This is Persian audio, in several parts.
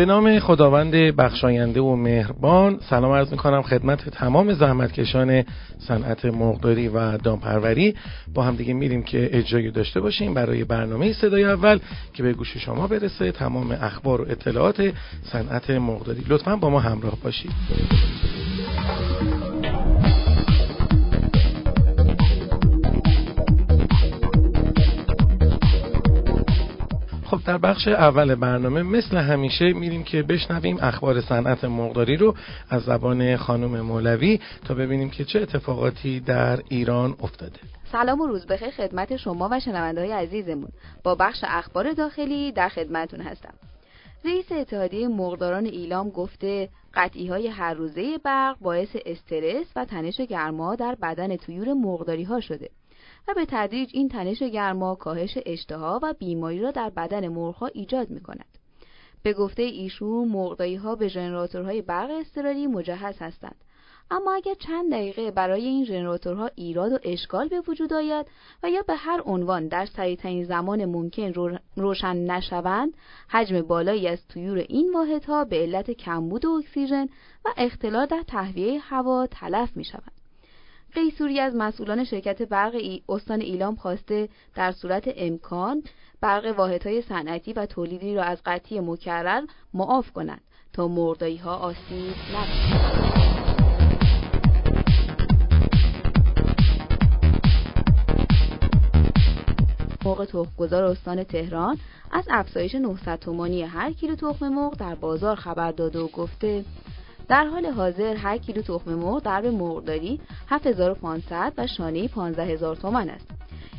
به نام خداوند بخشاینده و مهربان سلام عرض می‌کنم خدمت تمام زحمتکشان صنعت مرغداری و دامپروری. با هم دیگه میریم که اجرایی داشته باشیم برای برنامه صدای اول که به گوش شما برسه. تمام اخبار و اطلاعات صنعت مرغداری لطفا با ما همراه باشید. در بخش اول برنامه مثل همیشه میریم که بشنویم اخبار صنعت مرغداری رو از زبان خانم مولوی تا ببینیم که چه اتفاقاتی در ایران افتاده. سلام و روز بخیر خدمت شما و شنونده های عزیزمون. با بخش اخبار داخلی در خدمتون هستم. رئیس اتحادیه مرغداران ایلام گفته قطعی های هر روزه برق باعث استرس و تنش گرما در بدن تویور مرغداری ها شده. و به تدریج این تنش گرما کاهش اشتها و بیماری را در بدن مرغها ایجاد می کند. به گفته ایشون مرغداری ها به ژنراتورهای برق اضطراری مجهز هستند اما اگر چند دقیقه برای این ژنراتورها ایراد و اشکال به وجود آید و یا به هر عنوان در سریعترین زمان ممکن روشن نشوند حجم بالایی از طیور این واحدها به علت کمبود اکسیژن و اختلال در تهویه هوا تلف می شوند قیسوری از مسئولان شرکت برق ای استان ایلام خواسته در صورت امکان برق واحدهای صنعتی و تولیدی را از قطعی مکرر معاف کنند تا مردایی ها آسیب نبینند. موقع تخمگذار استان تهران از افزایش 900 تومانی هر کیلو تخم مرغ در بازار خبر داده و گفته در حال حاضر هر کیلو تخم مرغ در به مرغداری 7500 و شانه 15000 تومان است.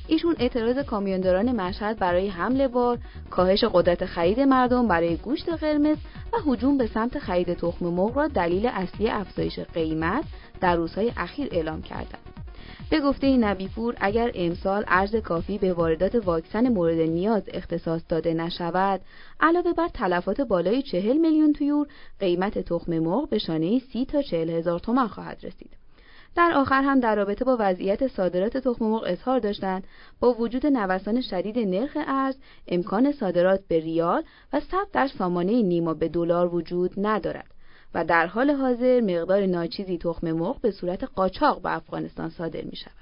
ایشون اعتراض کامیونداران مشهد برای حمله بار، کاهش قدرت خرید مردم برای گوشت قرمز و هجوم به سمت خرید تخم مرغ را دلیل اصلی افزایش قیمت در روزهای اخیر اعلام کردند. به گفته نبیپور اگر امسال ارز کافی به واردات واکسن مورد نیاز اختصاص داده نشود علاوه بر تلفات بالای چهل میلیون تویور قیمت تخم مرغ به شانه سی تا چهل هزار تومان خواهد رسید. در آخر هم در رابطه با وضعیت صادرات تخم مرغ اظهار داشتند. با وجود نوسان شدید نرخ ارز امکان صادرات به ریال و ثبت در سامانه نیما به دلار وجود ندارد. و در حال حاضر مقدار ناچیزی تخم مرغ به صورت قاچاق به افغانستان صادر می شود.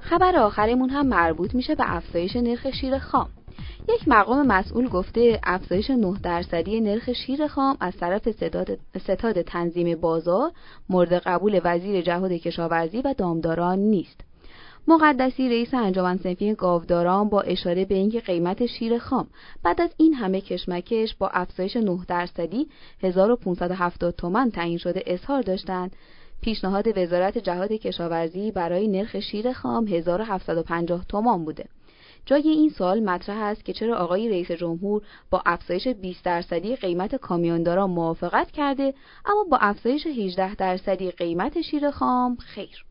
خبر آخرمون هم مربوط میشه به افزایش نرخ شیر خام. یک مقام مسئول گفته افزایش 9 درصدی نرخ شیر خام از طرف ستاد, تنظیم بازار مورد قبول وزیر جهاد کشاورزی و دامداران نیست. مقدسی رئیس انجمن صنفی گاوداران با اشاره به اینکه قیمت شیر خام بعد از این همه کشمکش با افزایش 9 درصدی 1570 تومان تعیین شده اظهار داشتند پیشنهاد وزارت جهاد کشاورزی برای نرخ شیر خام 1750 تومان بوده جای این سوال مطرح است که چرا آقای رئیس جمهور با افزایش 20 درصدی قیمت کامیونداران موافقت کرده اما با افزایش 18 درصدی قیمت شیر خام خیر.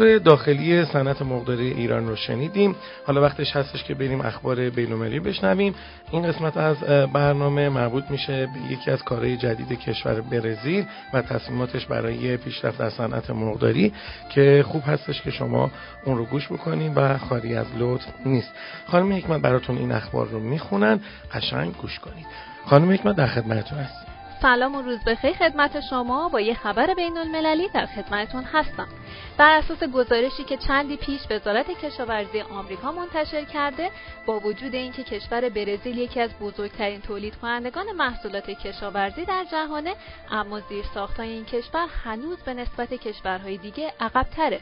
اخبار داخلی صنعت مرغداری ایران رو شنیدیم. حالا وقتش هستش که بریم اخبار بین‌المللی بشنویم. این قسمت از برنامه مربوط میشه به یکی از کارهای جدید کشور برزیل و تصمیماتش برای پیشرفت در صنعت مرغداری که خوب هستش که شما اون رو گوش بکنیم و خالی از لطف نیست. خانم حکمت براتون این اخبار رو می‌خونن. قشنگ گوش کنید. خانم حکمت در خدمتتون هست سلام و روز بخیر خدمت شما. با یه خبر بین المللی در خدمتتون هستم. بر اساس گزارشی که چندی پیش وزارت کشاورزی آمریکا منتشر کرده با وجود اینکه کشور برزیل یکی از بزرگترین تولید کنندگان محصولات کشاورزی در جهانه اما زیر ساختای این کشور هنوز به نسبت کشورهای دیگه عقبتره.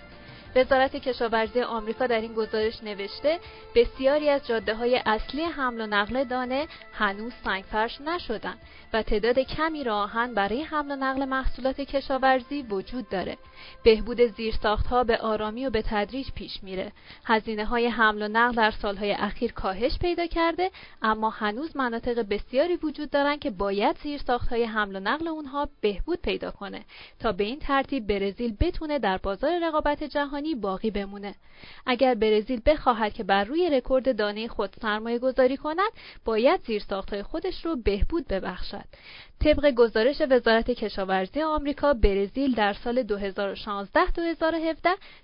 وزارت کشاورزی آمریکا در این گزارش نوشته بسیاری از جاده های اصلی حمل و نقل دانه هنوز سنگفرش نشدن و تعداد کمی راهن برای حمل و نقل محصولات کشاورزی وجود داره. بهبود زیرساختها به آرامی و به تدریج پیش میره. هزینه های حمل و نقل در سالهای اخیر کاهش پیدا کرده اما هنوز مناطق بسیاری وجود دارن که باید زیرساختهای حمل و نقل اونها بهبود پیدا کنه تا به این ترتیب برزیل بتونه در بازار رقابت جهانی باقی بمونه. اگر برزیل بخواهد که بر روی رکورد دانه خود سرمایه گذاری کند باید زیرساختهای خودش رو بهبود ببخشد طبق گزارش وزارت کشاورزی آمریکا برزیل در سال 2016-2017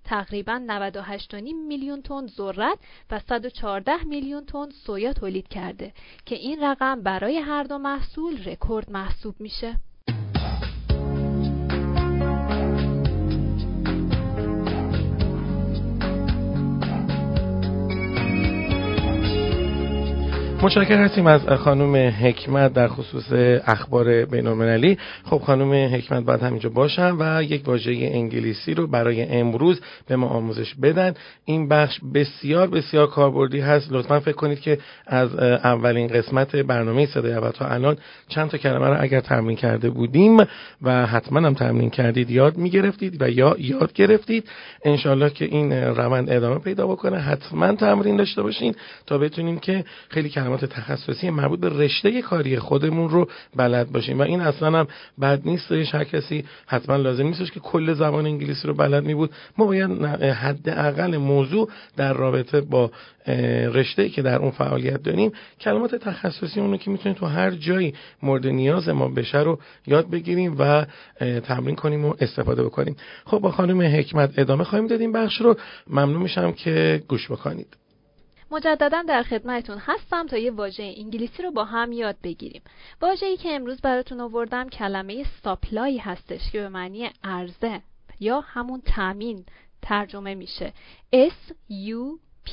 تقریبا 98.5 میلیون تن ذرت و 114 میلیون تن سویا تولید کرده که این رقم برای هر دو محصول رکورد محسوب میشه. متشکر هستیم از خانم حکمت در خصوص اخبار بین المللی خب خانم حکمت باید همینجا باشن و یک واژه انگلیسی رو برای امروز به ما آموزش بدن. این بخش بسیار بسیار کاربردی هست. لطفا فکر کنید که از اولین قسمت برنامه صدای اول تا الان چند تا کلمه رو اگر تمرین کرده بودیم و حتما هم تمرین کردید یاد می‌گرفتید و یا یاد گرفتید. انشالله که این روند ادامه پیدا بکنه. حتما تمرین داشته باشین تا بتونیم که خیلی کلمه تخصصی مربوط به رشته کاری خودمون رو بلد باشیم. و این اصلا هم بد نیست. هر کسی حتما لازم نیستش که کل زبان انگلیسی رو بلد می بود ما باید حداقل موضوع در رابطه با رشته که در اون فعالیت داریم کلمات تخصصی اونو که می‌تونیم تو هر جایی مورد نیاز ما بشه رو یاد بگیریم و تمرین کنیم و استفاده بکنیم. خب با خانم حکمت ادامه خواهیم دادیم. بخش رو. ممنون میشم که گوش بکنید. مجددا در خدمتتون هستم تا یه واژه انگلیسی رو با هم یاد بگیریم. واژه‌ای که امروز براتون آوردم کلمه ساپلای هستش که به معنی عرضه یا همون تامین ترجمه میشه. S U P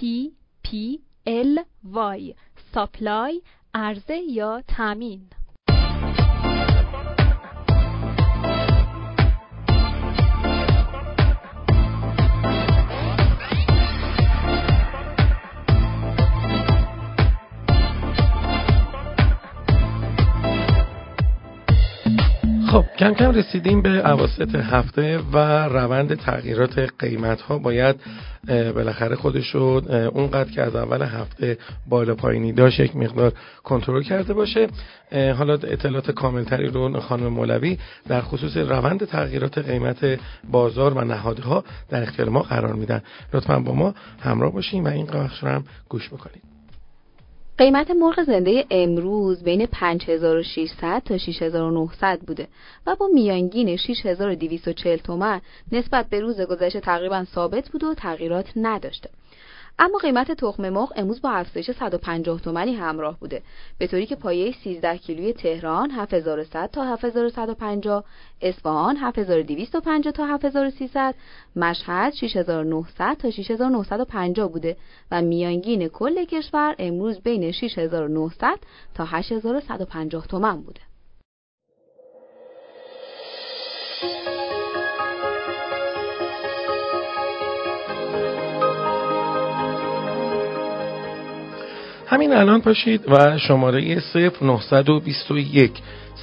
P L Y ساپلای عرضه یا تامین کم کم رسیدیم به عواسط هفته و روند تغییرات قیمت ها باید بالاخره خودش رو اونقدر که از اول هفته بالا پایینی داشت یک مقدار کنترل کرده باشه. حالا اطلاعات کاملتری رو خانم مولوی در خصوص روند تغییرات قیمت بازار و نهادها در اختیار ما قرار میدن. لطفا با ما همراه باشیم و این بخش رو هم گوش بکنید قیمت مرغ زنده امروز بین 5600 تا 6900 بوده و با میانگین 6240 تومن نسبت به روز گذشته تقریبا ثابت بود و تغییرات نداشته. اما قیمت تخم مرغ امروز با افزایش 150 تومانی همراه بوده. به طوری که پایه 13 کیلوی تهران 7100 تا 7150 اصفهان 7250 تا 7300 مشهد 6900 تا 6950 بوده و میانگین کل کشور امروز بین 6900 تا 8150 تومان بوده. همین الان پاشید و شماره 0921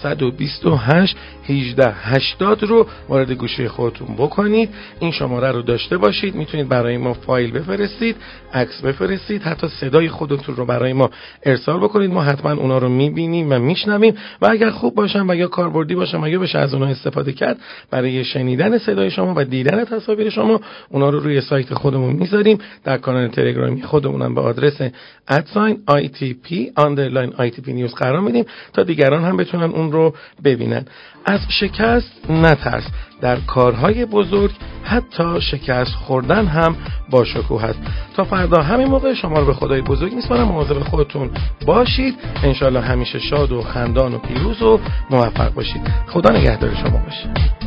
128 18 80 رو وارد گوشه خودتون بکنید. این شماره رو داشته باشید. می‌تونید برای ما فایل بفرستید عکس بفرستید حتی صدای خودتون رو برای ما ارسال بکنید. ما حتما اونا رو می‌بینیم و میشنویم. و اگر خوب باشن و یا کاربردی باشن و یا بشه از اونها استفاده کرد برای شنیدن صدای شما و دیدن تصاویر شما اونا رو روی سایت خودمون می‌ذاریم. در کانال تلگرامی خودمونم به آدرس ادساین ITP underline ITP نیوز قرار میدیم. تا دیگران هم بتونن اون رو ببینن. از شکست نترس. در کارهای بزرگ حتی شکست خوردن هم با شکوه هست. تا فردا همین موقع شما رو به خدای بزرگ میسپارم. مواظب خودتون باشید. انشالله همیشه شاد و خندان و پیروز و موفق باشید. خدا نگهدار شما باشه.